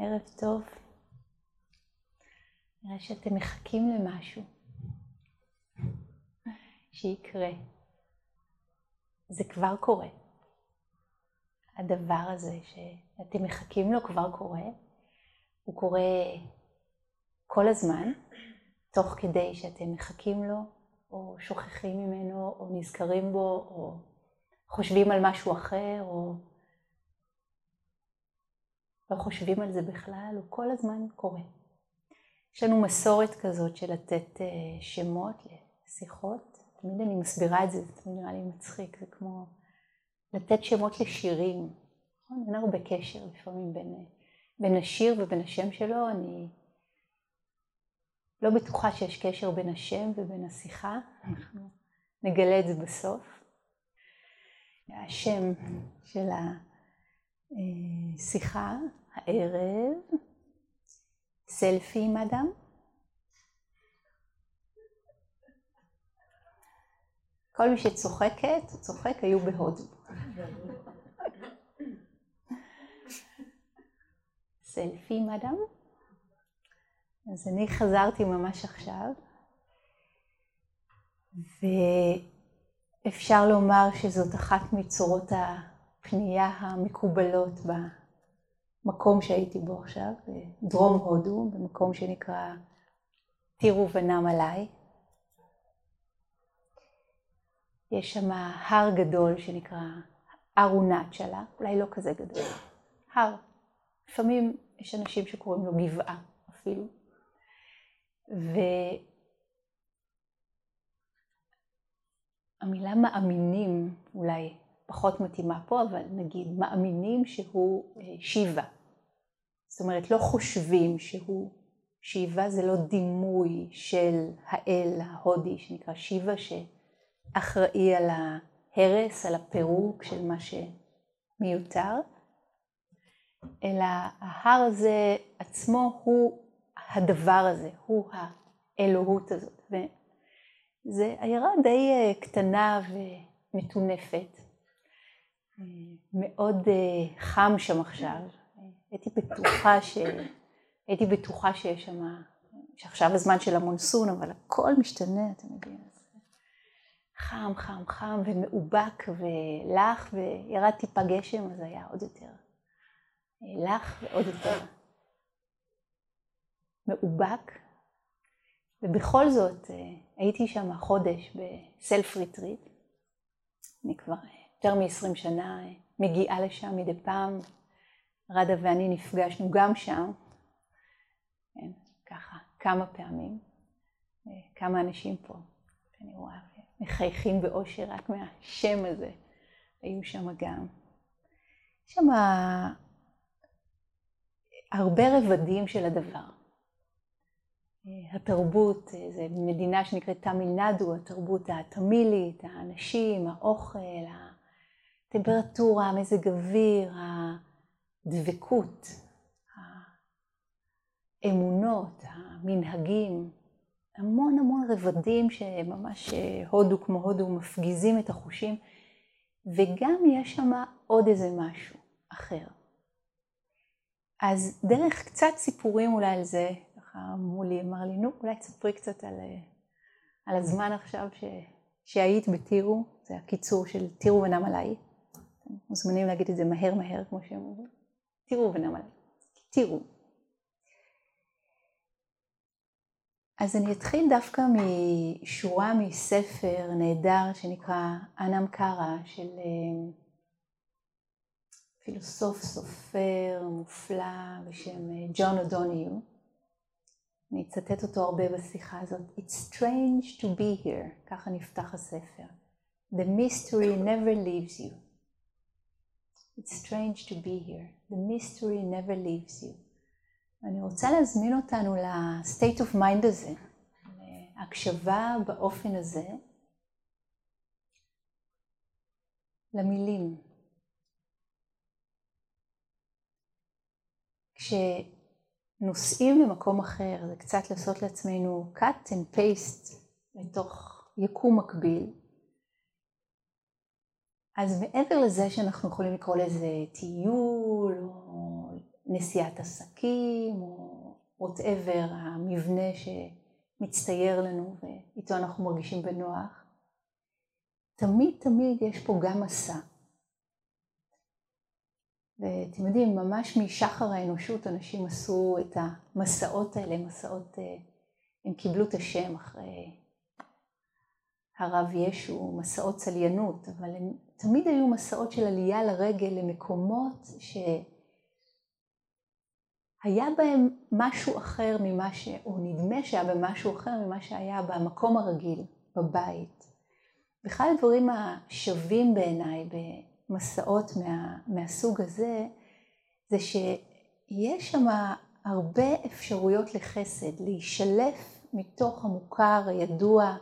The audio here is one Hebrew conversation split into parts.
ערב טוב. נראה שאתם מחכים למשהו שיקרה. זה כבר קורה. הדבר הזה שאתם מחכים לו כבר קורה. הוא קורה כל הזמן, תוך כדי שאתם מחכים לו, או שוכחים ממנו, או נזכרים בו, או חושבים על משהו אחר, או לא חושבים על זה בכלל, הוא כל הזמן קורה. יש לנו מסורת כזאת של לתת אה, שמות לשיחות. תמיד אני מסבירה את זה, זה תמיד נראה לי מצחיק, זה כמו לתת שמות לשירים. נכון? אין הרבה קשר לפעמים בין, בין השיר ובין השם שלו. אני לא בטוחה שיש קשר בין השם ובין השיחה, אנחנו נגלה את זה בסוף. השם של השיחה הערב, סלפי עם אדם. כל מי שצוחקת, צוחק, היו בהודו. סלפי עם אדם. אז אני חזרתי ממש עכשיו, ואפשר לומר שזאת אחת מצורות הפנייה המקובלות במקום שהייתי בו עכשיו, בדרום הודו, במקום שנקרא טירו ונם עליי. יש שם הר גדול שנקרא ארונצ'לה, אולי לא כזה גדול, הר. לפעמים יש אנשים שקוראים לו גבעה אפילו. והמילה מאמינים אולי פחות מתאימה פה, אבל נגיד מאמינים שהוא אה, שיבה. זאת אומרת, לא חושבים שהוא שיבה, זה לא דימוי של האל ההודי שנקרא שיבה, שאחראי על ההרס, על הפירוק של מה שמיותר, אלא ההר הזה עצמו הוא הדבר הזה, הוא האלוהות הזאת. וזו עיירה די אה, קטנה ומטונפת. אה, מאוד אה, חם שם עכשיו. הייתי בטוחה, ש... הייתי בטוחה שיש שם, שעכשיו הזמן של המונסון, אבל הכל משתנה, אתם יודעים. חם, חם, חם ומאובק ולח, וירד טיפה גשם, אז היה עוד יותר לח ועוד יותר מאובק, ובכל זאת אה, הייתי שם חודש ב self retreat. אני כבר יותר מ-20 שנה אה, מגיעה לשם מדי פעם. רדה ואני נפגשנו גם שם, כן, ככה, כמה פעמים. אה, כמה אנשים פה, אני רואה, מחייכים באושר רק מהשם הזה, היו שם גם. יש שם הרבה רבדים של הדבר. התרבות, זו מדינה שנקראת תמיל נדו, התרבות התמילית, האנשים, האוכל, הטמפרטורה, המזג אוויר, הדבקות, האמונות, המנהגים, המון המון רבדים שממש הודו כמו הודו מפגיזים את החושים, וגם יש שם עוד איזה משהו אחר. אז דרך קצת סיפורים אולי על זה, ככה מולי אמר לי, נו, אולי תספרי קצת על, אה, על הזמן עכשיו ש, שהיית בטירו, זה הקיצור של טירו ונם. מוזמנים להגיד את זה מהר מהר, כמו שהם אומרים. ונם עליי. טירו. אז אני אתחיל דווקא משורה מספר נהדר שנקרא אנם קארה של אה, פילוסוף סופר מופלא בשם אה, ג'ון אודוניו. אני אצטט אותו הרבה בשיחה הזאת. It's strange to be here, ככה נפתח הספר. The mystery never leaves you. It's strange to be here. The mystery never leaves you. אני רוצה להזמין אותנו ל-state of mind הזה, להקשבה באופן הזה, למילים. כש... נוסעים למקום אחר, זה קצת לעשות לעצמנו cut and paste לתוך יקום מקביל. אז מעבר לזה שאנחנו יכולים לקרוא לזה טיול, או נסיעת עסקים, או whatever המבנה שמצטייר לנו ואיתו אנחנו מרגישים בנוח, תמיד תמיד יש פה גם מסע. ואתם יודעים, ממש משחר האנושות אנשים עשו את המסעות האלה, מסעות, אה, הם קיבלו את השם אחרי הרב ישו, מסעות צליינות, אבל הם תמיד היו מסעות של עלייה לרגל למקומות שהיה בהם משהו אחר ממה ש... או נדמה שהיה בהם משהו אחר ממה שהיה במקום הרגיל, בבית. ואחד הדברים השווים בעיניי במסעות מה, מהסוג הזה, זה שיש שם הרבה אפשרויות לחסד, להישלף מתוך המוכר, הידוע,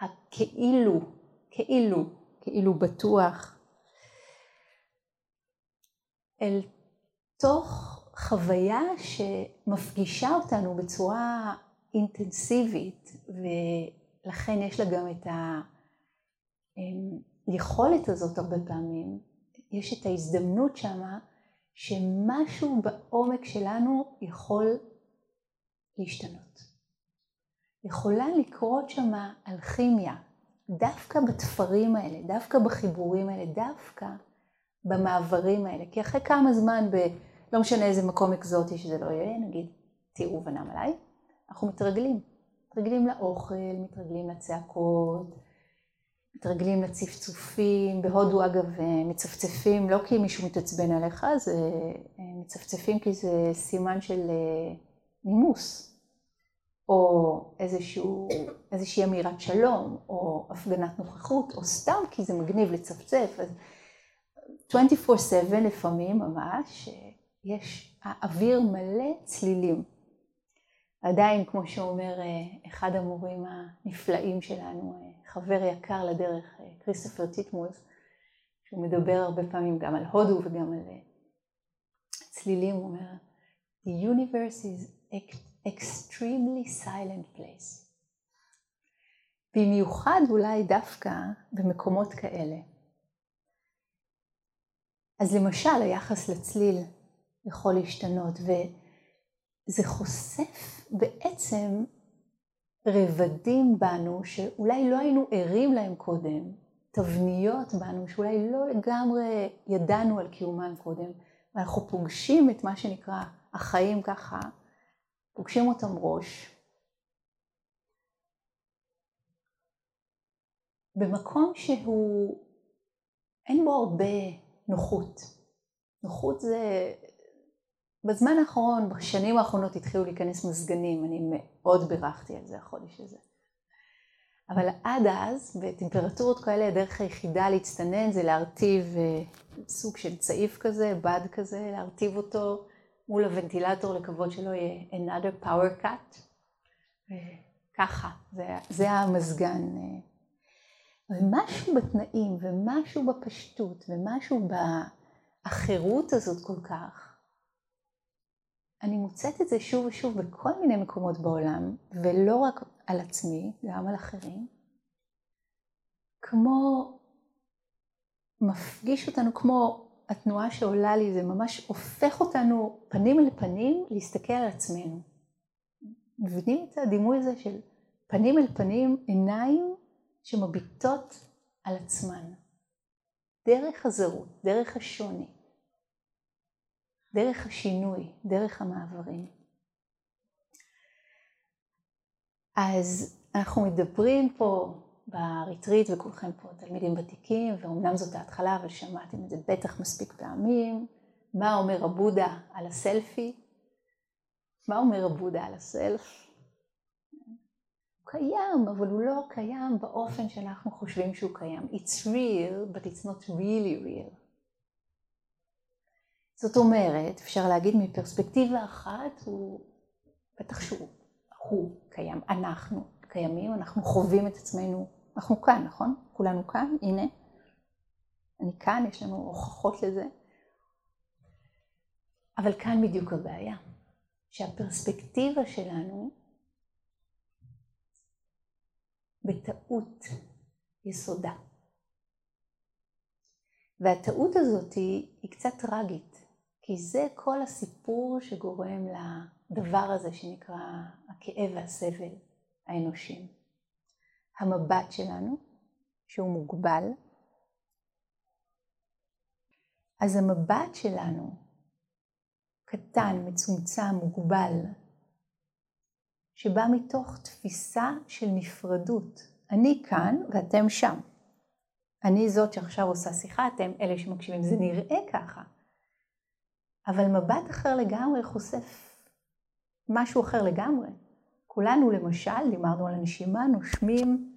הכאילו, כאילו, כאילו בטוח, אל תוך חוויה שמפגישה אותנו בצורה אינטנסיבית, ולכן יש לה גם את היכולת הזאת הרבה פעמים, יש את ההזדמנות שמה שמשהו בעומק שלנו יכול להשתנות. יכולה לקרות שם אלכימיה, דווקא בתפרים האלה, דווקא בחיבורים האלה, דווקא במעברים האלה. כי אחרי כמה זמן, ב... לא משנה איזה מקום אקזוטי שזה לא יהיה, נגיד תראו ונם עליי, אנחנו מתרגלים. מתרגלים לאוכל, מתרגלים לצעקות, מתרגלים לצפצופים. בהודו אגב מצפצפים לא כי מישהו מתעצבן עליך, זה מצפצפים כי זה סימן של אה, נימוס. או איזשהו, איזושהי אמירת שלום, או הפגנת נוכחות, או סתם כי זה מגניב לצפצף. אז 24/7 לפעמים ממש, יש האוויר מלא צלילים. עדיין, כמו שאומר אה, אחד המורים הנפלאים שלנו, אה, חבר יקר לדרך, אה, כריסטופר טיטמוס, שהוא מדבר הרבה פעמים גם על הודו וגם על צלילים, הוא אומר, The universe is extremely silent place. במיוחד אולי דווקא במקומות כאלה. אז למשל היחס לצליל יכול להשתנות וזה חושף בעצם רבדים בנו שאולי לא היינו ערים להם קודם, תבניות בנו שאולי לא לגמרי ידענו על קיומם קודם, ואנחנו פוגשים את מה שנקרא החיים ככה פוגשים אותם ראש. במקום שהוא, אין בו הרבה נוחות. נוחות זה, בזמן האחרון, בשנים האחרונות התחילו להיכנס מזגנים, אני מאוד בירכתי על זה החודש הזה. אבל עד אז, בטמפרטורות כאלה, הדרך היחידה להצטנן זה להרטיב אה, סוג של צעיף כזה, בד כזה, להרטיב אותו מול הוונטילטור לקוות שלא יהיה another power cut. ככה, זה, זה המזגן. ומשהו בתנאים ומשהו בפשטות ומשהו באחרות הזאת כל כך, אני מוצאת את זה שוב ושוב בכל מיני מקומות בעולם, ולא רק על עצמי, גם על אחרים, כמו, מפגיש אותנו כמו התנועה שעולה לי זה ממש הופך אותנו פנים אל פנים להסתכל על עצמנו. מבינים את הדימוי הזה של פנים אל פנים, עיניים שמביטות על עצמן. דרך הזרות, דרך השוני, דרך השינוי, דרך המעברים. אז אנחנו מדברים פה בריטריט וכולכם פה תלמידים ותיקים, ואומנם זאת ההתחלה, אבל שמעתם את זה בטח מספיק פעמים. מה אומר הבודה על הסלפי? מה אומר הבודה על הסלף? הוא קיים, אבל הוא לא קיים באופן שאנחנו חושבים שהוא קיים. It's real, but it's not really real. זאת אומרת, אפשר להגיד מפרספקטיבה אחת, הוא, בטח שהוא הוא קיים, אנחנו קיימים, אנחנו חווים את עצמנו אנחנו כאן, נכון? כולנו כאן, הנה. אני כאן, יש לנו הוכחות לזה. אבל כאן בדיוק הבעיה, שהפרספקטיבה שלנו בטעות יסודה. והטעות הזאת היא, קצת טרגית, כי זה כל הסיפור שגורם לדבר הזה שנקרא הכאב והסבל האנושיים. המבט שלנו, שהוא מוגבל, אז המבט שלנו קטן, מצומצם, מוגבל, שבא מתוך תפיסה של נפרדות. אני כאן ואתם שם. אני זאת שעכשיו עושה שיחה, אתם אלה שמקשיבים. זה נראה ככה. אבל מבט אחר לגמרי חושף משהו אחר לגמרי. כולנו למשל, דיברנו על הנשימה, נושמים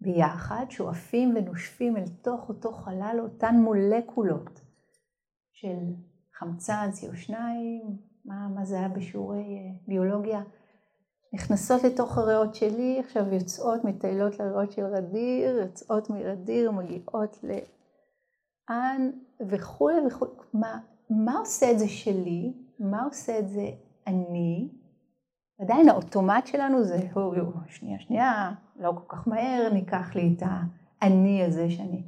ביחד, שואפים ונושפים אל תוך אותו חלל, אותן מולקולות של חמצן, CO2, מה, מה זה היה בשיעורי אה, ביולוגיה, נכנסות לתוך הריאות שלי, עכשיו יוצאות, מטיילות לריאות של רדיר, יוצאות מרדיר, מגיעות לאן וכולי וכולי. מה, מה עושה את זה שלי? מה עושה את זה אני? עדיין האוטומט שלנו זה, שנייה, שנייה, לא כל כך מהר ניקח לי את האני הזה שאני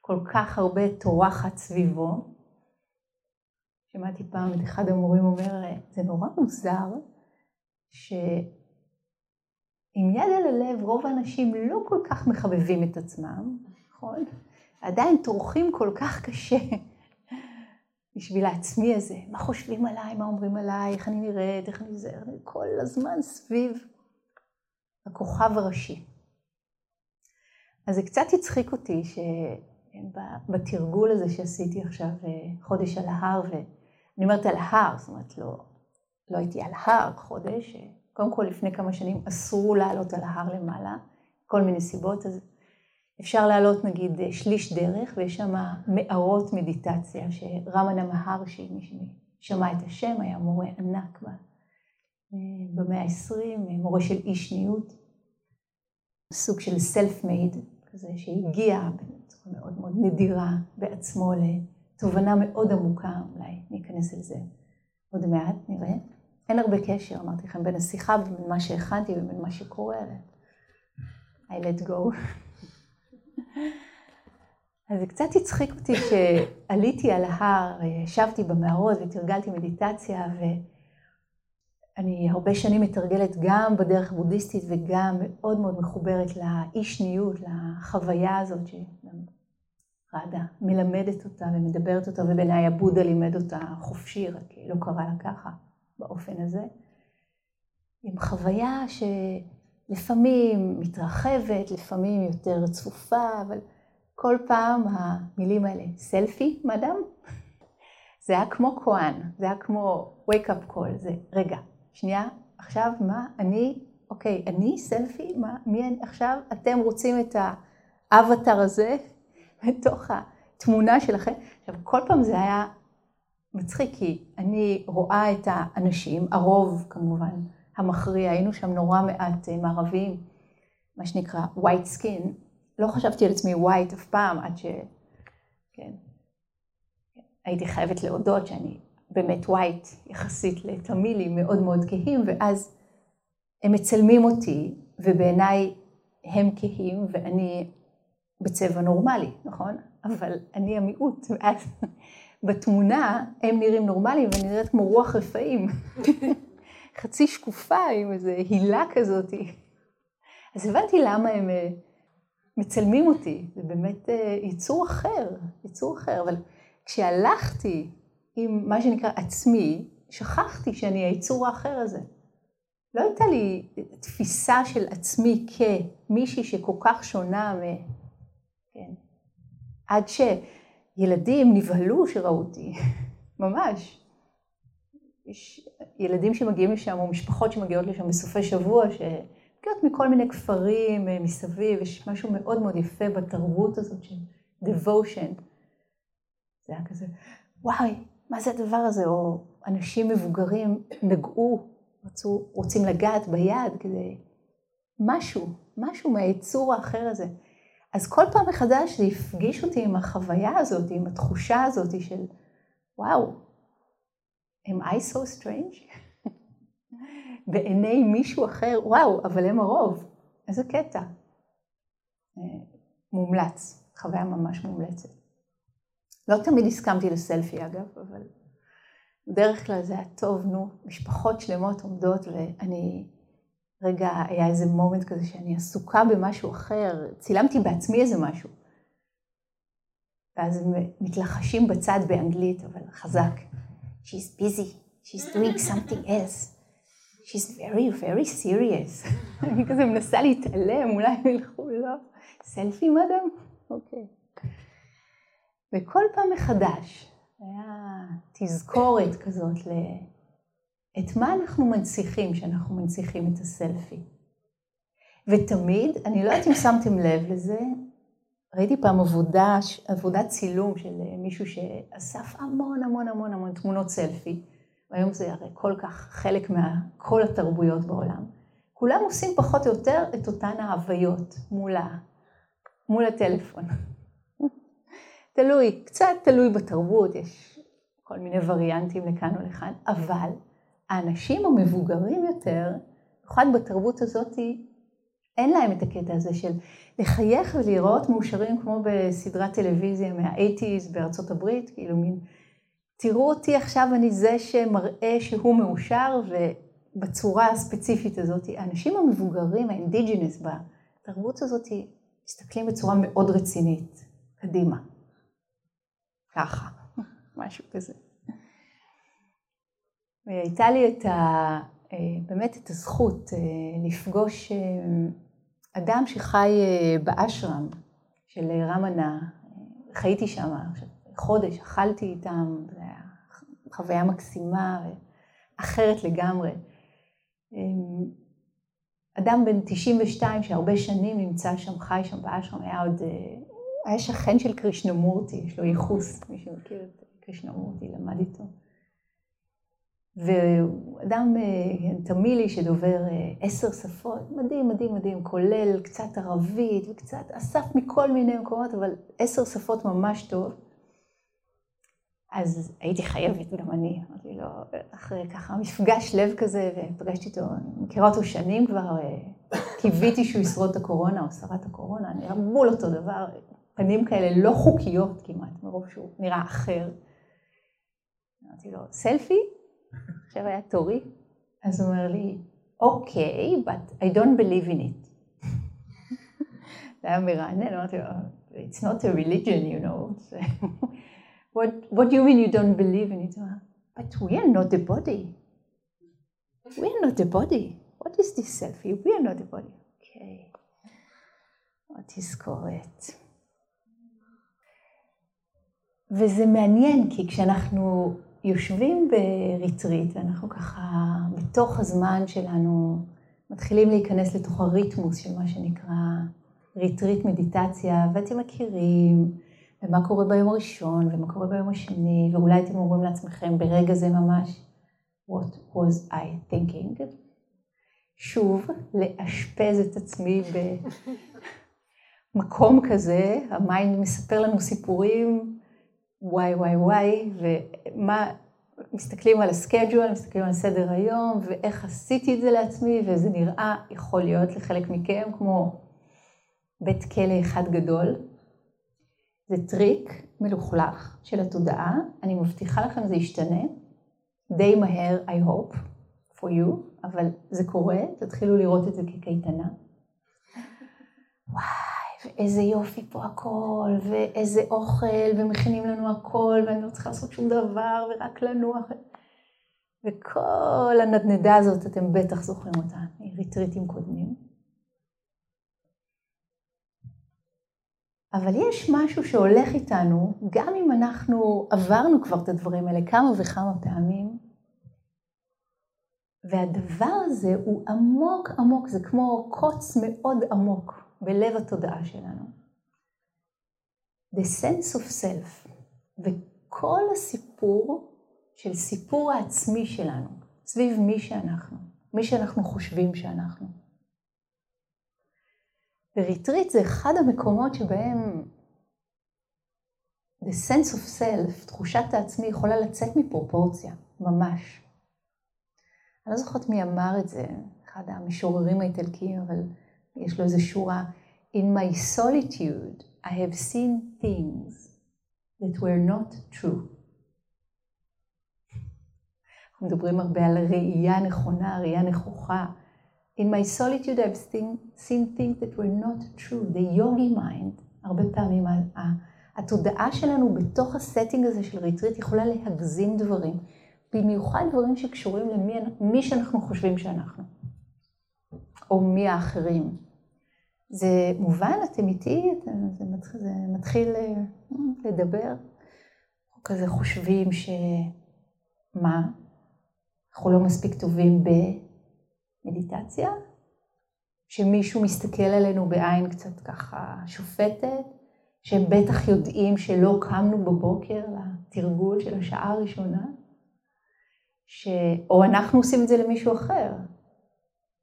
כל כך הרבה טורחת סביבו. שמעתי פעם את אחד המורים אומר, זה נורא מוזר שעם יד על הלב רוב האנשים לא כל כך מחבבים את עצמם, נכון? עדיין טורחים כל כך קשה בשביל העצמי הזה, מה חושבים עליי, מה אומרים עליי, איך אני נראית, איך אני זה, כל הזמן סביב הכוכב הראשי. אז זה קצת הצחיק אותי שבתרגול הזה שעשיתי עכשיו אה, חודש על ההר, ואני אומרת על ההר, זאת אומרת לא, לא הייתי על ההר חודש, קודם כל לפני כמה שנים אסרו לעלות על ההר למעלה, כל מיני סיבות, אז אפשר לעלות נגיד שליש דרך, ויש שם מערות מדיטציה, שרמנה מהרשי, מי ששמע את השם, היה מורה ענק במאה ה-20, מורה של אי שניות, סוג של סלף מייד כזה, שהגיע בצורה מאוד מאוד נדירה בעצמו לתובנה מאוד עמוקה, אולי ניכנס לזה עוד מעט, נראה. אין הרבה קשר, אמרתי לכם, בין השיחה ובין מה שהכנתי ובין מה שקורה. I let go. אז זה קצת הצחיק אותי שעליתי על ההר, ישבתי במערות ותרגלתי מדיטציה, ואני הרבה שנים מתרגלת גם בדרך הבודהיסטית וגם מאוד מאוד מחוברת לאי שניות, לחוויה הזאת שגם ראדה מלמדת אותה ומדברת אותה, ובעיניי הבודה לימד אותה חופשי, רק לא קרה לה ככה. באופן הזה, עם חוויה שלפעמים מתרחבת, לפעמים יותר צפופה, אבל כל פעם המילים האלה, סלפי, מאדם? זה היה כמו כהן, זה היה כמו wake up call, זה רגע, שנייה, עכשיו מה, אני, אוקיי, אני סלפי, מה, מי אני, עכשיו אתם רוצים את האבטר הזה בתוך התמונה שלכם. עכשיו, כל פעם זה היה מצחיק כי אני רואה את האנשים, הרוב כמובן, המכריע, היינו שם נורא מעט אה, מערבים, מה שנקרא white skin, לא חשבתי על עצמי white אף פעם עד ש... כן. הייתי חייבת להודות שאני באמת white יחסית לתמילים מאוד מאוד כהים, ואז הם מצלמים אותי, ובעיניי הם כהים ואני בצבע נורמלי, נכון? אבל אני המיעוט, ואז בתמונה הם נראים נורמליים ואני נראית כמו רוח רפאים. חצי שקופה עם איזה הילה כזאת. אז הבנתי למה הם אה, מצלמים אותי, זה באמת אה, יצור אחר, יצור אחר, אבל כשהלכתי עם מה שנקרא עצמי, שכחתי שאני היצור האחר הזה. לא הייתה לי תפיסה של עצמי כמישהי שכל כך שונה מ... כן. עד ש... ילדים נבהלו שראו אותי, ממש. ילדים שמגיעים לשם, או משפחות שמגיעות לשם בסופי שבוע, שמגיעות מכל מיני כפרים אה, מסביב, יש משהו מאוד מאוד יפה בתרבות הזאת של devotion. זה היה כזה, וואי, מה זה הדבר הזה? או אנשים מבוגרים נגעו, רצו, רוצים לגעת ביד כדי... משהו, משהו מהיצור האחר הזה. אז כל פעם מחדש זה הפגיש אותי עם החוויה הזאת, עם התחושה הזאת של וואו, am I so strange? בעיני מישהו אחר, וואו, אבל הם הרוב, איזה קטע. אה, מומלץ, חוויה ממש מומלצת. לא תמיד הסכמתי לסלפי אגב, אבל בדרך כלל זה היה טוב, נו, משפחות שלמות עומדות ואני, רגע, היה איזה מומנט כזה שאני עסוקה במשהו אחר, צילמתי בעצמי איזה משהו. ואז הם מתלחשים בצד באנגלית, אבל חזק. She's busy, she's doing something else. She's very very serious. אני כזה מנסה להתעלם, אולי הם ילכו, לא. סלפי מדאם? אוקיי. וכל פעם מחדש היה תזכורת כזאת ל... את מה אנחנו מנציחים כשאנחנו מנציחים את הסלפי. ותמיד, אני לא יודעת אם שמתם לב לזה, ראיתי פעם עבודה, עבודת צילום של מישהו שאסף המון המון המון המון תמונות סלפי, והיום זה הרי כל כך חלק מכל התרבויות בעולם. כולם עושים פחות או יותר את אותן ההוויות מול, ה, מול הטלפון. תלוי, קצת תלוי בתרבות, יש כל מיני וריאנטים לכאן או לכאן, אבל האנשים המבוגרים יותר, במיוחד בתרבות הזאת, אין להם את הקטע הזה של לחייך ולהיראות מאושרים כמו בסדרת טלוויזיה מה-80's בארצות הברית, כאילו מין, תראו אותי עכשיו אני זה שמראה שהוא מאושר, ובצורה הספציפית הזאת, האנשים המבוגרים, האינדיג'ינס בתרבות הזאת, מסתכלים בצורה מאוד רצינית, קדימה. ככה, משהו כזה. והייתה לי את ה... אה, באמת את הזכות אה, לפגוש אה, אדם שחי באשרם של רמנה, חייתי שם חודש, אכלתי איתם, זו הייתה חוויה מקסימה ואחרת לגמרי. אדם בן 92 שהרבה שנים נמצא שם, חי שם באשרם, היה עוד, היה שכן של קרישנמורטי, יש לו ייחוס, מי שמכיר את קרישנמורטי, למד איתו. ואדם אה, תמילי שדובר אה, עשר שפות, מדהים, מדהים, מדהים, כולל קצת ערבית וקצת, אסף מכל מיני מקומות, אבל עשר שפות ממש טוב. אז הייתי חייבת גם אני, אמרתי לו, אחרי ככה מפגש לב כזה, ופגשתי אותו, אני מכירה אותו שנים כבר, אה, קיוויתי שהוא ישרוד את הקורונה או שרת הקורונה, נראה בול אותו דבר, פנים כאלה לא חוקיות כמעט, מרוב שהוא נראה אחר. אמרתי לו, סלפי? עכשיו היה תורי, אז הוא אומר לי, אוקיי, okay, but I don't believe in it. זה היה מרענן, אמרתי לו, it's not a religion, you know. what, what do you mean you don't believe in it? But we are not the body. We are not the body. What is this selfie? We are not the body. אוקיי, עוד תזכורת. וזה מעניין, כי כשאנחנו יושבים בריטריט, ואנחנו ככה בתוך הזמן שלנו מתחילים להיכנס לתוך הריתמוס של מה שנקרא retreat מדיטציה, ואתם מכירים, ומה קורה ביום הראשון, ומה קורה ביום השני, ואולי אתם אומרים לעצמכם ברגע זה ממש, what was I thinking? שוב, לאשפז את עצמי במקום כזה, ה mind מספר לנו סיפורים וואי וואי וואי, ומה, מסתכלים על ה schedule, מסתכלים על סדר היום, ואיך עשיתי את זה לעצמי, וזה נראה, יכול להיות לחלק מכם, כמו בית כלא אחד גדול. זה טריק מלוכלך של התודעה, אני מבטיחה לכם זה ישתנה, די מהר, I hope, for you, אבל זה קורה, תתחילו לראות את זה כקייטנה. וואי. ואיזה יופי פה הכל, ואיזה אוכל, ומכינים לנו הכל, ואני לא צריכה לעשות שום דבר, ורק לנוח. וכל הנדנדה הזאת, אתם בטח זוכרים אותה מריטריטים קודמים. אבל יש משהו שהולך איתנו, גם אם אנחנו עברנו כבר את הדברים האלה כמה וכמה פעמים, והדבר הזה הוא עמוק עמוק, זה כמו קוץ מאוד עמוק. בלב התודעה שלנו. The sense of self, וכל הסיפור של סיפור העצמי שלנו, סביב מי שאנחנו, מי שאנחנו חושבים שאנחנו. וריטריט זה אחד המקומות שבהם the sense of self, תחושת העצמי, יכולה לצאת מפרופורציה, ממש. אני לא זוכרת מי אמר את זה, אחד המשוררים האיטלקיים, אבל יש לו איזו שורה, In my solitude I have seen things that were not true. מדברים הרבה על ראייה נכונה, ראייה נכוחה. In my solitude I've seen, seen things that were not true. The yogi mind, הרבה פעמים התודעה שלנו בתוך ה setting הזה של ריטריט יכולה להגזים דברים. במיוחד דברים שקשורים למי שאנחנו חושבים שאנחנו. או מי האחרים. זה מובן, אתם איתי, זה מתחיל, זה מתחיל אה, לדבר. כזה חושבים שמה? אנחנו לא מספיק טובים במדיטציה? שמישהו מסתכל עלינו בעין קצת ככה שופטת? שהם בטח יודעים שלא קמנו בבוקר לתרגול של השעה הראשונה? ש... או אנחנו עושים את זה למישהו אחר.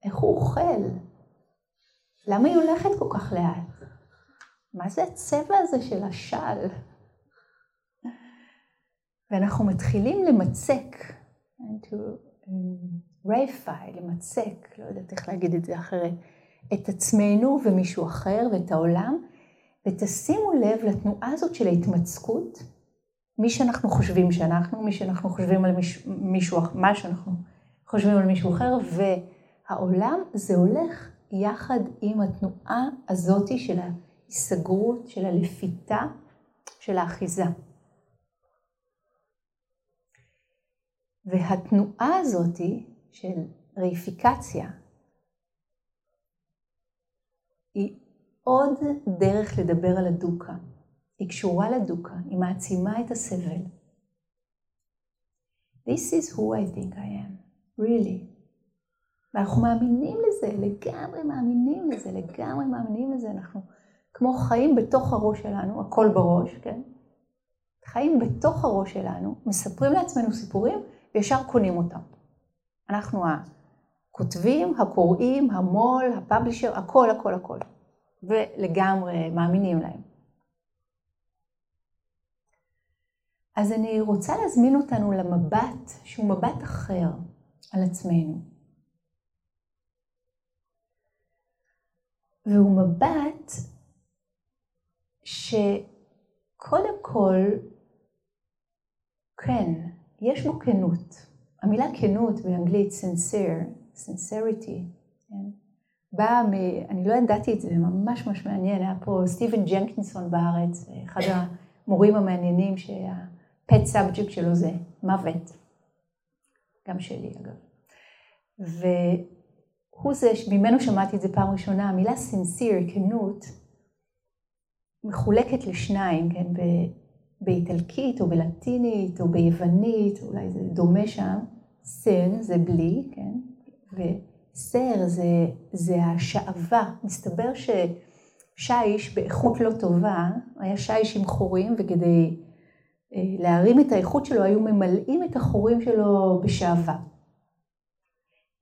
איך הוא אוכל? למה היא הולכת כל כך לאט? מה זה הצבע הזה של השל? ואנחנו מתחילים למצק, to רייפיי, למצק, לא יודעת איך להגיד את זה אחרת, את עצמנו ומישהו אחר ואת העולם, ותשימו לב לתנועה הזאת של ההתמצקות, מי שאנחנו חושבים שאנחנו, מי שאנחנו חושבים על מיש, מישהו, מה שאנחנו חושבים על מישהו אחר, והעולם זה הולך יחד עם התנועה הזאתי של ההיסגרות, של הלפיתה, של האחיזה. והתנועה הזאתי של רייפיקציה היא עוד דרך לדבר על הדוקה. היא קשורה לדוקה, היא מעצימה את הסבל. This is who I think I am, really. ואנחנו מאמינים לזה, לגמרי מאמינים לזה, לגמרי מאמינים לזה. אנחנו כמו חיים בתוך הראש שלנו, הכל בראש, כן? חיים בתוך הראש שלנו, מספרים לעצמנו סיפורים וישר קונים אותם. אנחנו הכותבים, הקוראים, המו"ל, הפאבלישר, הכל, הכל, הכל. ולגמרי מאמינים להם. אז אני רוצה להזמין אותנו למבט שהוא מבט אחר על עצמנו. והוא מבט שקודם כל, כן, יש בו כנות. המילה כנות באנגלית, sincere, sincerity, כן? באה מ... אני לא ידעתי את זה, ממש ממש מעניין, היה פה סטיבן ג'נקינסון בארץ, אחד המורים המעניינים subject שלו זה מוות, גם שלי אגב. והוא זה, ממנו שמעתי את זה פעם ראשונה, המילה sincere, כנות, מחולקת לשניים, כן, ב... באיטלקית או בלטינית או ביוונית, אולי זה דומה שם, סן זה בלי, כן, וסר זה, זה השעווה. מסתבר ששיש באיכות לא טובה, היה שיש עם חורים וכדי אה, להרים את האיכות שלו היו ממלאים את החורים שלו בשעווה.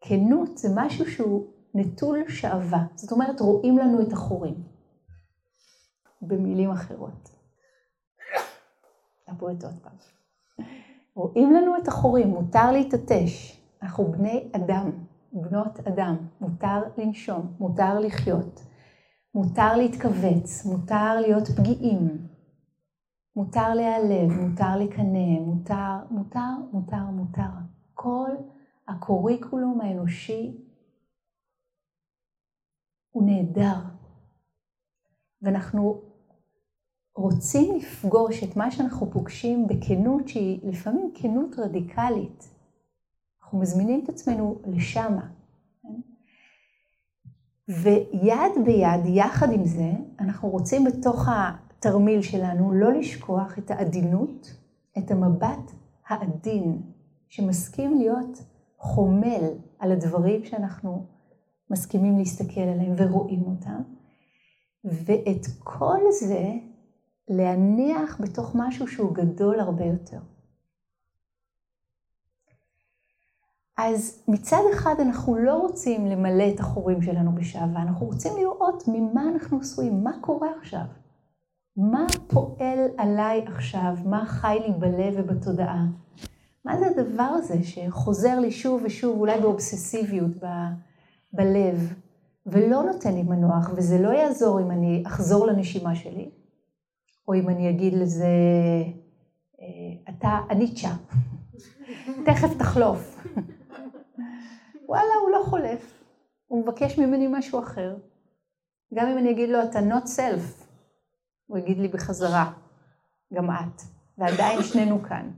כנות זה משהו שהוא נטול שעווה, זאת אומרת רואים לנו את החורים, במילים אחרות. את עוד פעם. רואים לנו את החורים, מותר להתעטש. אנחנו בני אדם, בנות אדם. מותר לנשום, מותר לחיות. מותר להתכווץ, מותר להיות פגיעים. מותר להיעלב, מותר לקנא, מותר, מותר, מותר, מותר. כל הקוריקולום האנושי הוא נהדר. ואנחנו רוצים לפגוש את מה שאנחנו פוגשים בכנות שהיא לפעמים כנות רדיקלית. אנחנו מזמינים את עצמנו לשמה. כן? ויד ביד, יחד עם זה, אנחנו רוצים בתוך התרמיל שלנו לא לשכוח את העדינות, את המבט העדין, שמסכים להיות חומל על הדברים שאנחנו מסכימים להסתכל עליהם ורואים אותם. ואת כל זה להניח בתוך משהו שהוא גדול הרבה יותר. אז מצד אחד אנחנו לא רוצים למלא את החורים שלנו בשעווה, אנחנו רוצים לראות ממה אנחנו עשויים, מה קורה עכשיו, מה פועל עליי עכשיו, מה חי לי בלב ובתודעה. מה זה הדבר הזה שחוזר לי שוב ושוב, אולי באובססיביות ב- בלב, ולא נותן לי מנוח, וזה לא יעזור אם אני אחזור לנשימה שלי, או אם אני אגיד לזה, אה, אתה הניטשה, תכף תחלוף. וואלה, הוא לא חולף. הוא מבקש ממני משהו אחר. גם אם אני אגיד לו, אתה not self, הוא יגיד לי בחזרה, גם את, ועדיין שנינו כאן.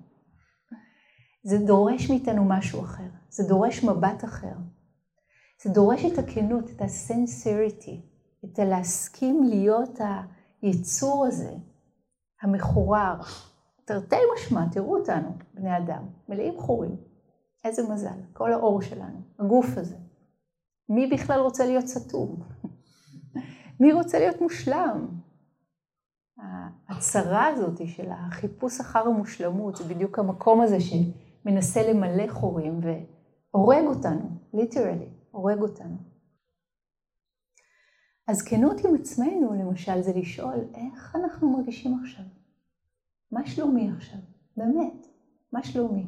זה דורש מאיתנו משהו אחר, זה דורש מבט אחר. זה דורש את הכנות, את הסנסיריטי, את הלהסכים להיות היצור הזה, המחורר. תרתי משמע, תראו אותנו, בני אדם, מלאים חורים. איזה מזל, כל האור שלנו, הגוף הזה. מי בכלל רוצה להיות סתום? מי רוצה להיות מושלם? הצרה הזאת של החיפוש אחר המושלמות, זה בדיוק המקום הזה שמנסה למלא חורים והורג אותנו, ליטרלי, הורג אותנו. אז כנות עם עצמנו, למשל, זה לשאול איך אנחנו מרגישים עכשיו? מה שלומי עכשיו? באמת, מה שלומי?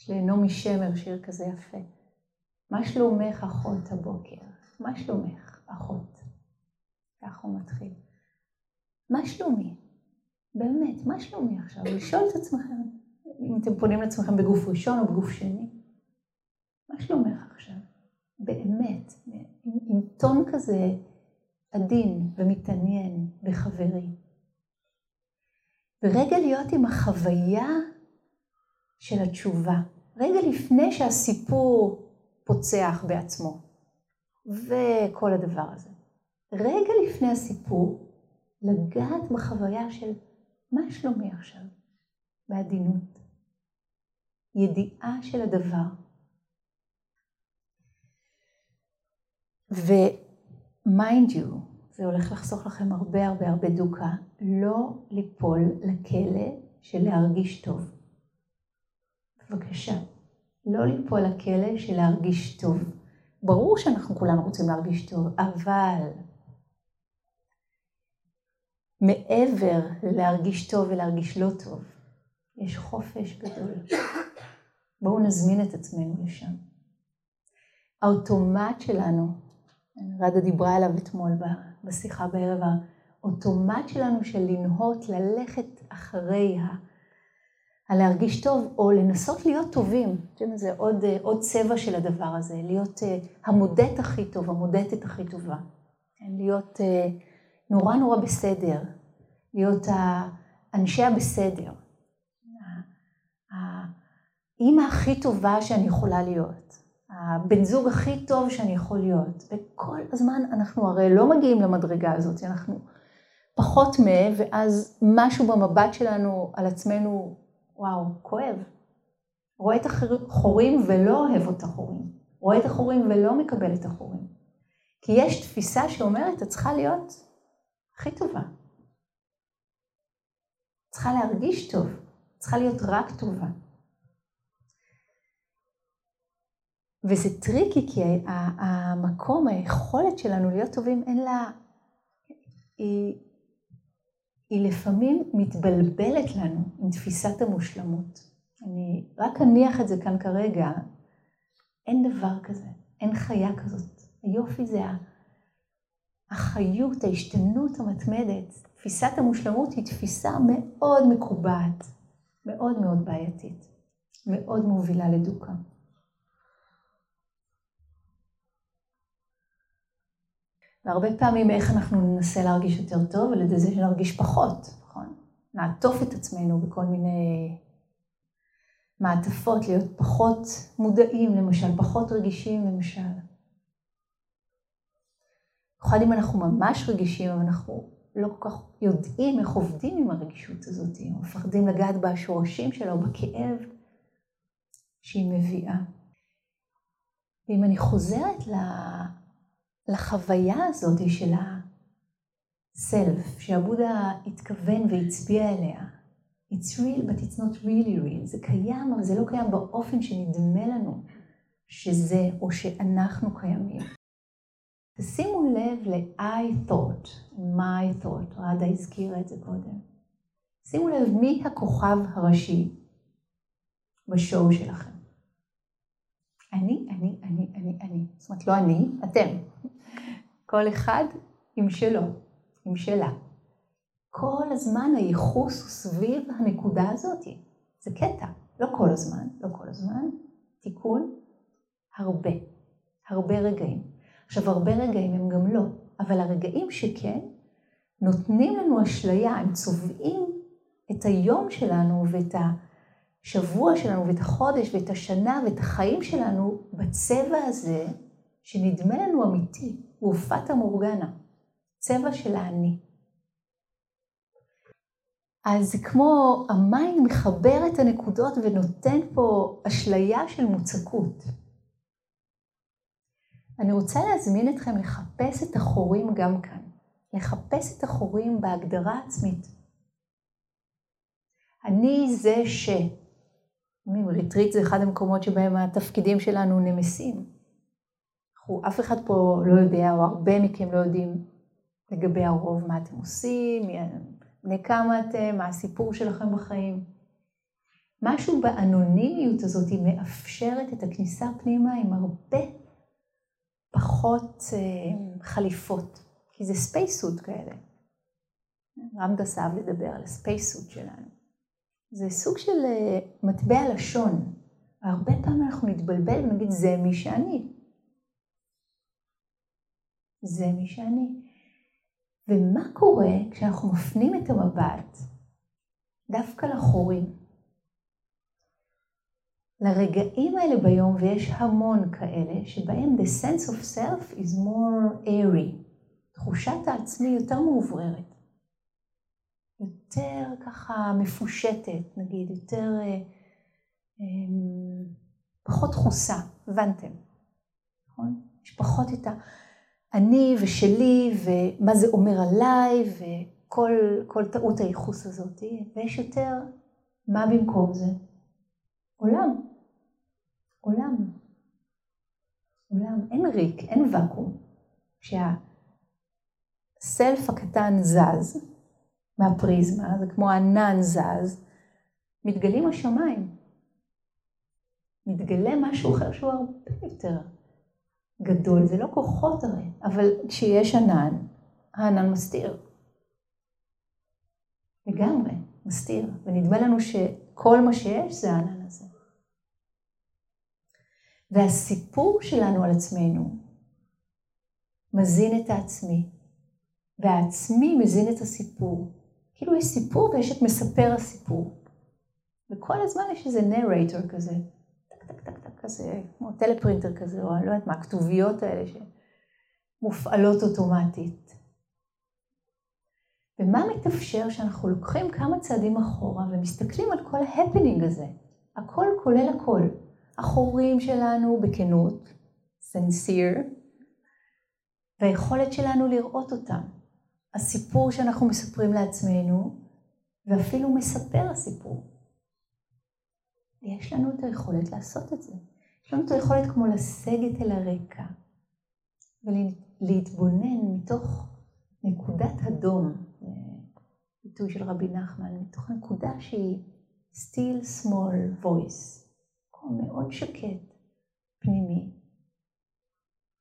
יש לנעמי שמר שיר כזה יפה. מה שלומך אחות הבוקר? מה שלומך אחות? ככה הוא מתחיל. מה שלומי? באמת, מה שלומי עכשיו? לשאול את עצמכם, אם אתם פונים לעצמכם בגוף ראשון או בגוף שני, מה שלומך עכשיו? באמת, עם, עם טון כזה עדין ומתעניין וחברי. ורגע להיות עם החוויה של התשובה, רגע לפני שהסיפור פוצח בעצמו, וכל הדבר הזה. רגע לפני הסיפור, לגעת בחוויה של מה שלומי עכשיו, בעדינות. ידיעה של הדבר. ו mind you, זה הולך לחסוך לכם הרבה הרבה הרבה דוקה, לא ליפול לכלא של להרגיש טוב. בבקשה, לא ליפול לכלא של להרגיש טוב. ברור שאנחנו כולנו רוצים להרגיש טוב, אבל מעבר ללהרגיש טוב ולהרגיש לא טוב, יש חופש גדול. בואו נזמין את עצמנו לשם. האוטומט שלנו, רדה דיברה עליו אתמול בשיחה בערב, האוטומט שלנו של לנהות, ללכת אחרי הלהרגיש טוב, או לנסות להיות טובים. אתם זה עוד, עוד צבע של הדבר הזה, להיות המודדת הכי טוב, המודדת הכי טובה. כן, להיות נורא נורא בסדר, להיות האנשי הבסדר. האימא הכי טובה שאני יכולה להיות, הבן זוג הכי טוב שאני יכול להיות. וכל הזמן אנחנו הרי לא מגיעים למדרגה הזאת, אנחנו פחות מ... ואז משהו במבט שלנו על עצמנו, וואו, כואב. רואה את החורים ולא אוהב את החורים. רואה את החורים ולא מקבל את החורים. כי יש תפיסה שאומרת, את צריכה להיות הכי טובה. צריכה להרגיש טוב, צריכה להיות רק טובה. וזה טריקי כי המקום, היכולת שלנו להיות טובים, אין לה... היא, היא לפעמים מתבלבלת לנו עם תפיסת המושלמות. אני רק אניח את זה כאן כרגע, אין דבר כזה, אין חיה כזאת. היופי זה החיות, ההשתנות המתמדת. תפיסת המושלמות היא תפיסה מאוד מקובעת, מאוד מאוד בעייתית, מאוד מובילה לדוכא. והרבה פעמים איך אנחנו ננסה להרגיש יותר טוב, על ידי זה שנרגיש פחות, נכון? נעטוף את עצמנו בכל מיני מעטפות, להיות פחות מודעים, למשל, פחות רגישים, למשל. במיוחד אם אנחנו ממש רגישים, אבל אנחנו לא כל כך יודעים איך עובדים עם הרגישות הזאת, או מפחדים לגעת בשורשים שלה או בכאב שהיא מביאה. ואם אני חוזרת לחוויה הזאת של הסלף, שהבודה התכוון והצביע אליה, it's real but it's not really real, זה קיים אבל זה לא קיים באופן שנדמה לנו שזה או שאנחנו קיימים. תשימו לב ל-I thought, my thought, רדה הזכירה את זה קודם. שימו לב מי הכוכב הראשי בשואו שלכם. אני, אני, אני, אני, אני. זאת אומרת, לא אני, אתם. כל אחד עם שלו, עם שלה. כל הזמן הייחוס הוא סביב הנקודה הזאת. זה קטע. לא כל הזמן, לא כל הזמן, תיקון, הרבה, הרבה רגעים. עכשיו, הרבה רגעים הם גם לא, אבל הרגעים שכן, נותנים לנו אשליה, הם צובעים את היום שלנו ואת השבוע שלנו ואת החודש ואת השנה ואת החיים שלנו בצבע הזה שנדמה לנו אמיתי, הוא פטה מורגנה, צבע של האני. אז כמו המים מחבר את הנקודות ונותן פה אשליה של מוצקות. אני רוצה להזמין אתכם לחפש את החורים גם כאן, לחפש את החורים בהגדרה עצמית. אני זה ש... ריטריט זה אחד המקומות שבהם התפקידים שלנו נמסים. אף אחד פה לא יודע, או הרבה מכם לא יודעים לגבי הרוב מה אתם עושים, בני כמה אתם, מה הסיפור שלכם בחיים. משהו באנונימיות הזאת היא מאפשרת את הכניסה פנימה עם הרבה פחות אה, חליפות, כי זה ספייסות כאלה. רמדס אהב לדבר על הספייסות שלנו. זה סוג של אה, מטבע לשון. הרבה פעמים אנחנו נתבלבל ונגיד זה מי שאני. זה מי שאני. ומה קורה כשאנחנו מפנים את המבט דווקא לחורים? לרגעים האלה ביום, ויש המון כאלה, שבהם the sense of self is more airy. תחושת העצמי יותר מאובררת. יותר ככה מפושטת, נגיד, יותר, אה, אה, פחות דחוסה, הבנתם, נכון? יש פחות את ה... אני ושלי ומה זה אומר עליי וכל טעות הייחוס הזאת, ויש יותר מה במקום זה? עולם. עולם. עולם. אין ריק, אין ואקום. כשהסלף הקטן זז מהפריזמה, זה כמו ענן זז, מתגלים השמיים. מתגלה משהו אחר שהוא הרבה יותר גדול, זה לא כוחות הרי, אבל כשיש ענן, הענן מסתיר. לגמרי, מסתיר, ונדמה לנו שכל מה שיש זה הענן הזה. והסיפור שלנו על עצמנו מזין את העצמי, והעצמי מזין את הסיפור. כאילו יש סיפור ויש את מספר הסיפור. וכל הזמן יש איזה נרייטור כזה, כזה, כמו טלפרינטר כזה, או אני לא יודעת מה, הכתוביות האלה שמופעלות אוטומטית. ומה מתאפשר שאנחנו לוקחים כמה צעדים אחורה ומסתכלים על כל ההפנינג הזה, הכל כולל הכל. החורים שלנו בכנות, sincere, והיכולת שלנו לראות אותם. הסיפור שאנחנו מספרים לעצמנו, ואפילו מספר הסיפור. יש לנו את היכולת לעשות את זה. יש לנו את היכולת כמו לסגת אל הרקע ולהתבונן מתוך נקודת הדום, ביטוי של רבי נחמן, מתוך נקודה שהיא still small voice, מקום מאוד שקט, פנימי.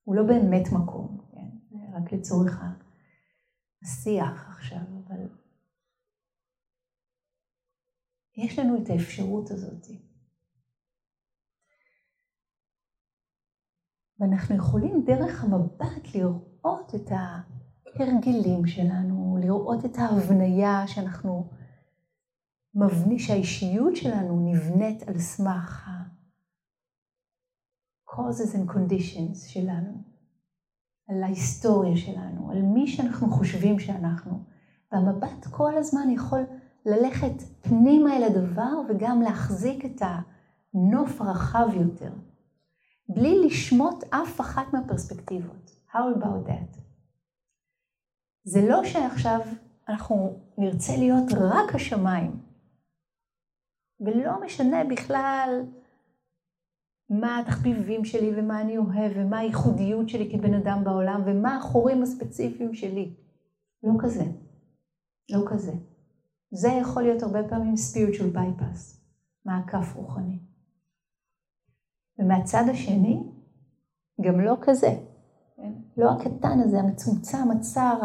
הוא לא באמת מקום, כן? רק לצורך השיח עכשיו, אבל יש לנו את האפשרות הזאת. ואנחנו יכולים דרך המבט לראות את ההרגלים שלנו, לראות את ההבניה שאנחנו, מבני, שהאישיות שלנו נבנית על סמך ה-causes and conditions שלנו, על ההיסטוריה שלנו, על מי שאנחנו חושבים שאנחנו. והמבט כל הזמן יכול ללכת פנימה אל הדבר וגם להחזיק את הנוף הרחב יותר. בלי לשמוט אף אחת מהפרספקטיבות. How about that? זה לא שעכשיו אנחנו נרצה להיות רק השמיים, ולא משנה בכלל מה התחביבים שלי ומה אני אוהב ומה הייחודיות שלי כבן אדם בעולם ומה החורים הספציפיים שלי. לא כזה. לא כזה. זה יכול להיות הרבה פעמים spiritual bypass, מעקף רוחני. ומהצד השני, גם לא כזה. כן? לא הקטן הזה, המצומצם, הצר,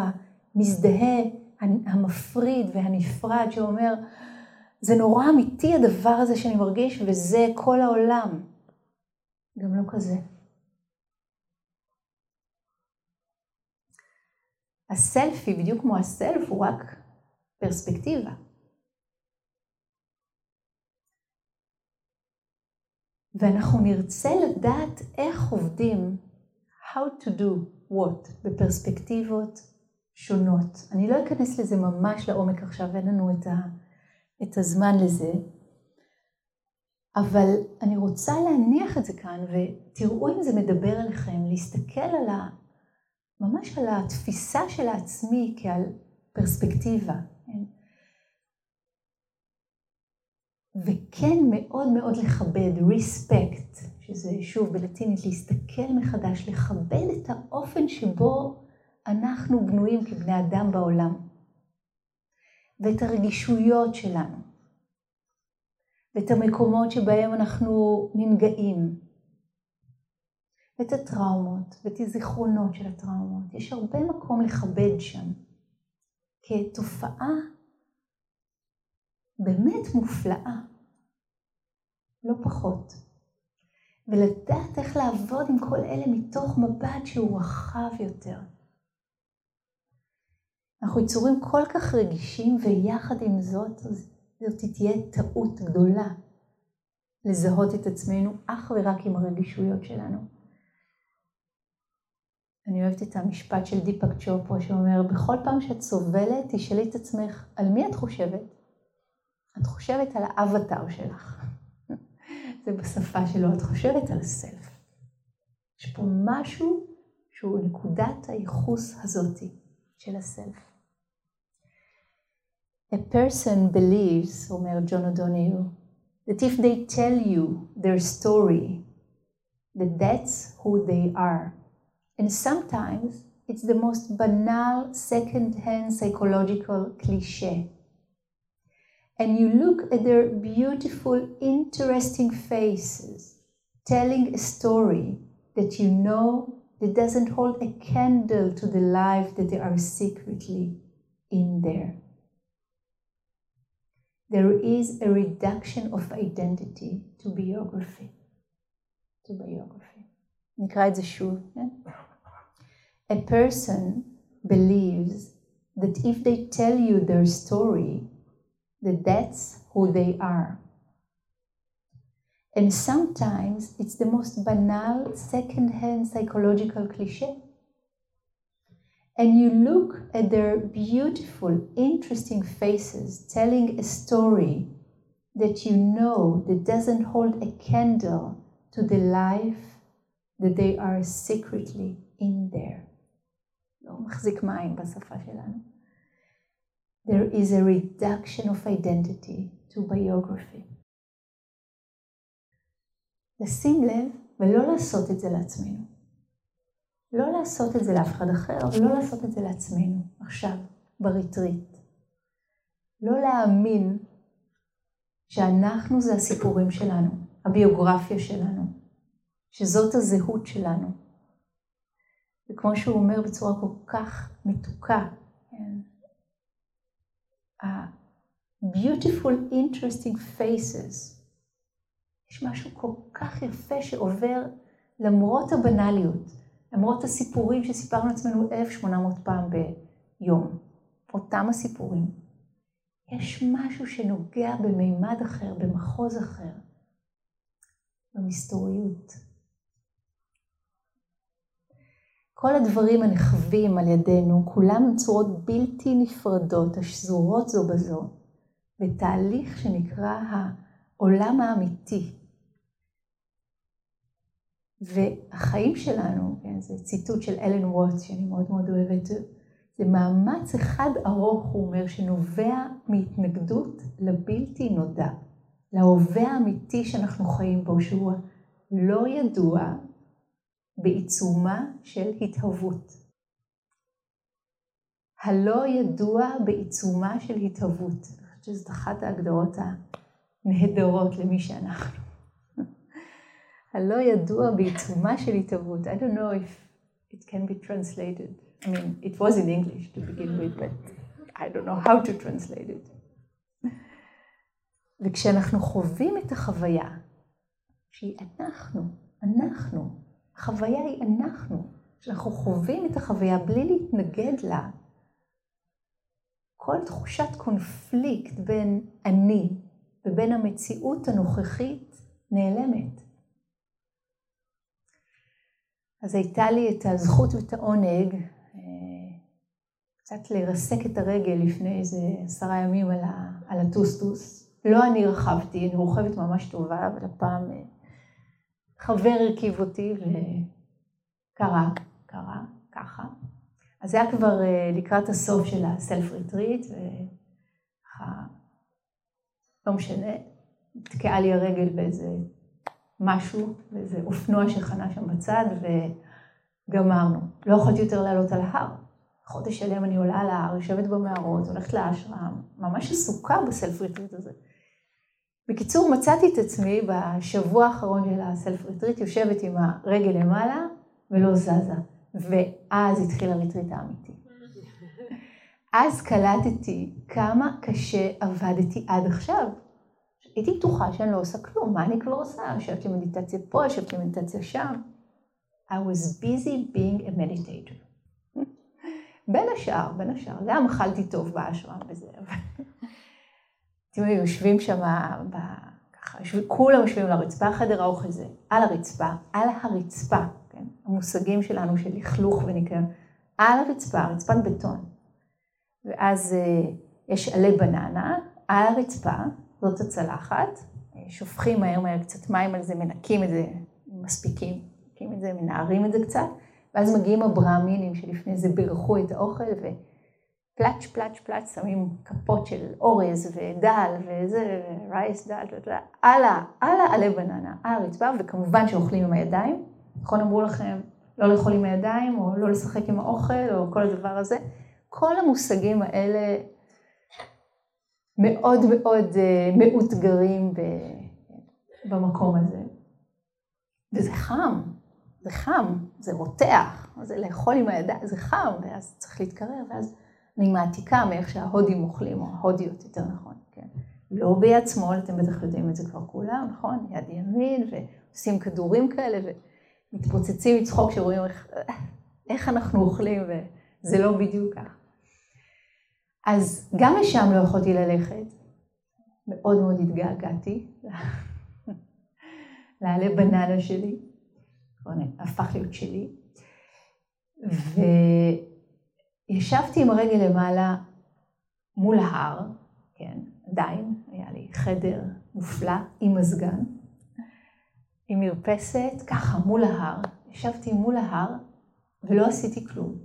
המזדהה, המפריד והנפרד, שאומר, זה נורא אמיתי הדבר הזה שאני מרגיש, וזה כל העולם. גם לא כזה. הסלפי, בדיוק כמו הסלף, הוא רק פרספקטיבה. ואנחנו נרצה לדעת איך עובדים, how to do what, בפרספקטיבות שונות. אני לא אכנס לזה ממש לעומק עכשיו, אין לנו את, ה, את הזמן לזה, אבל אני רוצה להניח את זה כאן, ותראו אם זה מדבר עליכם, להסתכל על ה... ממש על התפיסה של העצמי כעל פרספקטיבה. כן? וכן מאוד מאוד לכבד, respect, שזה שוב בלטינית להסתכל מחדש, לכבד את האופן שבו אנחנו בנויים כבני אדם בעולם, ואת הרגישויות שלנו, ואת המקומות שבהם אנחנו ננגעים, ואת הטראומות, ואת הזיכרונות של הטראומות. יש הרבה מקום לכבד שם, כתופעה באמת מופלאה, לא פחות. ולדעת איך לעבוד עם כל אלה מתוך מבט שהוא רחב יותר. אנחנו יצורים כל כך רגישים, ויחד עם זאת, זאת תהיה טעות גדולה לזהות את עצמנו אך ורק עם הרגישויות שלנו. אני אוהבת את המשפט של דיפק צ'ופרה שאומר, בכל פעם שאת סובלת, תשאלי את עצמך, על מי את חושבת? את חושבת על האבטר שלך. זה בשפה שלו, את חושבת על הסלף. יש פה משהו שהוא נקודת הייחוס הזאתי של הסלף. A person believes, אומר ג'ון אדוניו, that if they tell you their story, that that's who they are. And sometimes it's the most banal second-hand psychological cliche. And you look at their beautiful, interesting faces, telling a story that you know that doesn't hold a candle to the life that they are secretly in there there is a reduction of identity to biography. To biography. נקרא את זה שוב, כן? A person believes that if they tell you their story, that that's who they are. And sometimes it's the most banal second-hand psychological cliche and you look at their beautiful, interesting faces telling a story that you know that doesn't hold a candle to the life that they are secretly in there. There is a reduction of identity to biography. לשים לב ולא לעשות את זה לעצמנו. לא לעשות את זה לאף אחד אחר, ולא לעשות את זה לעצמנו, עכשיו, בריטריט. לא להאמין שאנחנו זה הסיפורים שלנו, הביוגרפיה שלנו, שזאת הזהות שלנו. וכמו שהוא אומר בצורה כל כך מתוקה, כן? ה-beautiful interesting faces, יש משהו כל כך יפה שעובר למרות הבנאליות. למרות הסיפורים שסיפרנו לעצמנו 1,800 פעם ביום, אותם הסיפורים, יש משהו שנוגע במימד אחר, במחוז אחר, במסתוריות. כל הדברים הנחווים על ידינו, כולם הם צורות בלתי נפרדות, השזורות זו בזו, בתהליך שנקרא העולם האמיתי, והחיים שלנו, כן, זה ציטוט של אלן ווטס שאני מאוד מאוד אוהבת, זה מאמץ אחד ארוך, הוא אומר, שנובע מהתנגדות לבלתי נודע, להווה האמיתי שאנחנו חיים בו, שהוא לא ידוע בעיצומה של התהוות. הלא ידוע בעיצומה של התהוות. אני חושבת שזאת אחת ההגדרות הנהדרות למי שאנחנו. הלא ידוע בעיצומה של התהוות. I don't know if it can be translated. I mean, it was in English to begin with, but I don't know how to translate it. וכשאנחנו חווים את החוויה, שהיא אנחנו, אנחנו, החוויה היא אנחנו, כשאנחנו חווים את החוויה בלי להתנגד לה, כל תחושת קונפליקט בין אני ובין המציאות הנוכחית נעלמת. אז הייתה לי את הזכות ואת העונג אה, קצת לרסק את הרגל לפני איזה עשרה ימים על הטוסטוס. לא אני רכבתי, אני רוכבת ממש טובה, אבל הפעם אה, חבר הרכיב אותי וקרה, קרה, ככה. אז זה היה כבר אה, לקראת הסוף של ה self retreat, וככה, לא משנה, נתקעה לי הרגל באיזה משהו, באיזה אופנוע שחנה שם בצד, וגמרנו. לא יכולתי יותר לעלות על ההר. חודש שלם אני עולה על ההר, יושבת במערות, הולכת לאשרם, ממש עסוקה ב self retreat הזה. בקיצור, מצאתי את עצמי בשבוע האחרון של ה self retreat, יושבת עם הרגל למעלה ולא זזה. ואז התחיל הריטריט האמיתי. אז קלטתי כמה קשה עבדתי עד עכשיו. הייתי בטוחה שאני לא עושה כלום, מה אני כבר עושה? ישבתי מדיטציה פה, ישבתי מדיטציה שם. I was busy being a meditator. בין השאר, בין השאר, גם אכלתי טוב באשרם וזה, יודעים, יושבים שם, ככה, כולם יושבים על הרצפה, חדר האוכל זה, על הרצפה, על הרצפה, כן? המושגים שלנו של לכלוך וניקיון, על הרצפה, רצפת בטון. ואז אה, יש עלי בננה, על הרצפה, זאת הצלחת, אה, שופכים מהר מהר קצת מים על זה, מנקים את זה, מספיקים, מנקים את זה, מנערים את זה קצת, ואז מגיעים הברהמינים שלפני זה בירכו את האוכל, ופלאץ' פלאץ' פלאץ' שמים כפות של אורז ודל וזה, רייס דל, על העלי בננה, על הרצפה, וכמובן שאוכלים עם הידיים. נכון אמרו לכם לא לאכול עם הידיים, או לא לשחק עם האוכל, או כל הדבר הזה. כל המושגים האלה מאוד מאוד uh, מאותגרים במקום הזה. וזה חם, זה חם, זה רותח, זה לאכול עם הידיים, זה חם, ואז צריך להתקרר, ואז אני מעתיקה מאיך שההודים אוכלים, או ההודיות יותר נכון, כן. לא ביד שמאל, אתם בטח יודעים את זה כבר כולם, נכון? יד ימין, ועושים כדורים כאלה, ו... מתפוצצים מצחוק שרואים איך, איך אנחנו אוכלים, וזה לא בדיוק כך. אז גם לשם לא יכולתי ללכת, מאוד מאוד התגעגעתי לעלה בננה שלי, הפך להיות שלי, וישבתי עם הרגל למעלה מול ההר, כן, עדיין, היה לי חדר מופלא עם מזגן, עם מרפסת, ככה מול ההר, ישבתי מול ההר ולא עשיתי כלום.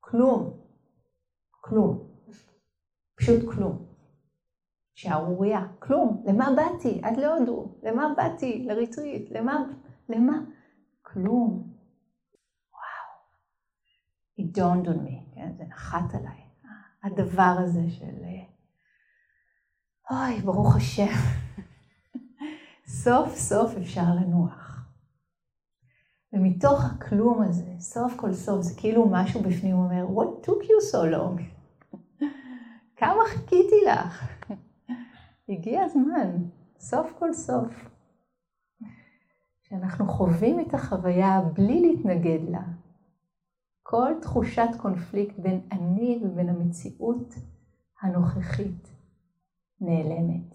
כלום. כלום. פשוט כלום. שערורייה, כלום. למה באתי? עד להודו. למה באתי? לריטריט. למה? למה? כלום. וואו. It dawned on me, כן? זה נחת עליי. הדבר הזה של... אוי, ברוך השם. סוף סוף אפשר לנוח. ומתוך הכלום הזה, סוף כל סוף, זה כאילו משהו בפנים אומר, what took you so long? כמה חיכיתי לך? הגיע הזמן, סוף כל סוף. כשאנחנו חווים את החוויה בלי להתנגד לה, כל תחושת קונפליקט בין אני ובין המציאות הנוכחית נעלמת.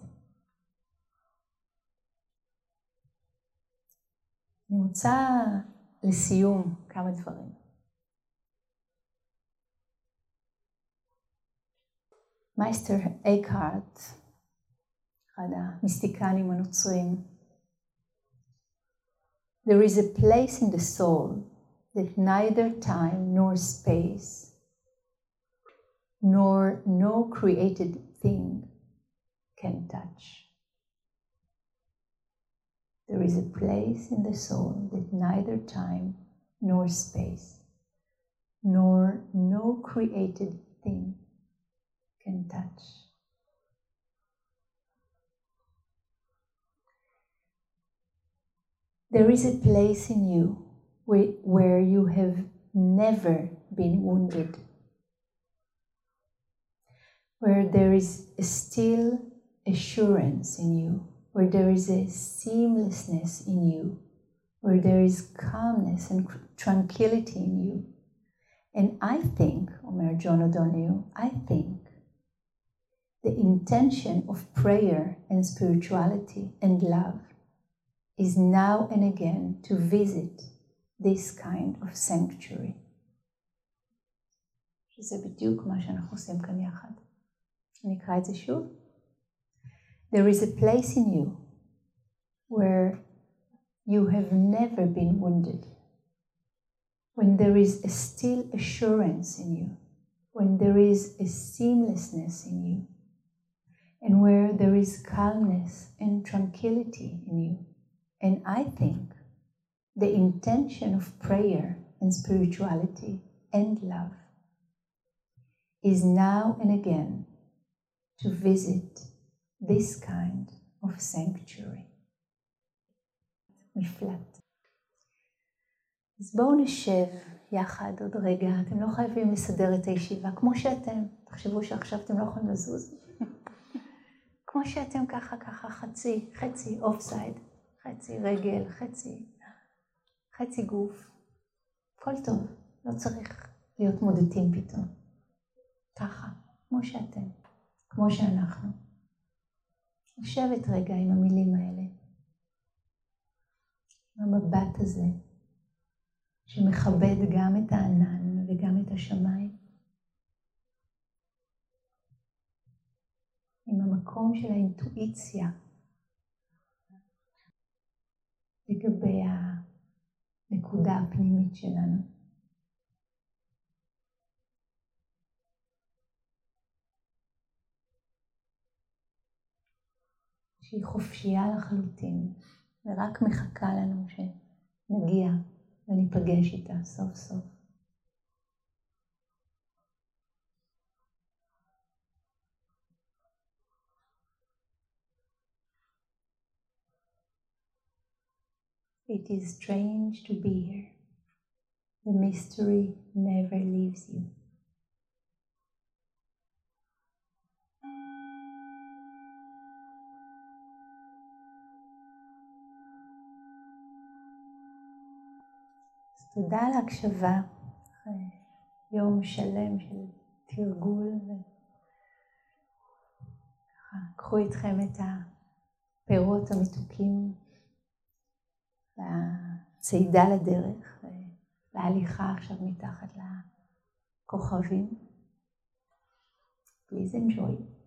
אני רוצה לסיום כמה דברים. מייסטר אייקהארט, אחד המיסטיקנים הנוצרים, There is a place in the soul that neither time nor space nor no created thing can touch. there is a place in the soul that neither time nor space nor no created thing can touch. There is a place in you where you have never been wounded, where there is still assurance in you, where there is a seamlessness in you, where there is calmness and tranquility in you. And I think, Omer John O'Donoghue, I think the intention of prayer and spirituality and love is now and again to visit this kind of sanctuary. שזה בדיוק מה שאנחנו עושים כאן יחד. אני אקרא את זה שוב. There is a place in you where you have never been wounded. When there is a still assurance in you, when there is a seamlessness in you, and where there is calmness and tranquility in you. And I think the intention of prayer and spirituality and love is now and again to visit this kind of sanctuary. מפלט. אז בואו נשב יחד עוד רגע, אתם לא חייבים לסדר את הישיבה כמו שאתם, תחשבו שעכשיו אתם לא יכולים לזוז. כמו שאתם ככה ככה חצי, חצי off side, חצי רגל, חצי, חצי גוף, הכל טוב, לא צריך להיות מודדים פתאום. ככה, כמו שאתם, כמו שאנחנו. לשבת רגע עם המילים האלה, המבט הזה, שמכבד גם את הענן וגם את השמיים. עם המקום של האינטואיציה לגבי הנקודה הפנימית שלנו. שהיא חופשייה לחלוטין, ורק מחכה לנו שנגיע וניפגש איתה סוף סוף. It is strange to be here. The mystery never leaves you. תודה על ההקשבה אחרי יום שלם של תרגול. קחו איתכם את הפירות המתוקים והצעידה לדרך וההליכה עכשיו מתחת לכוכבים. Please enjoy.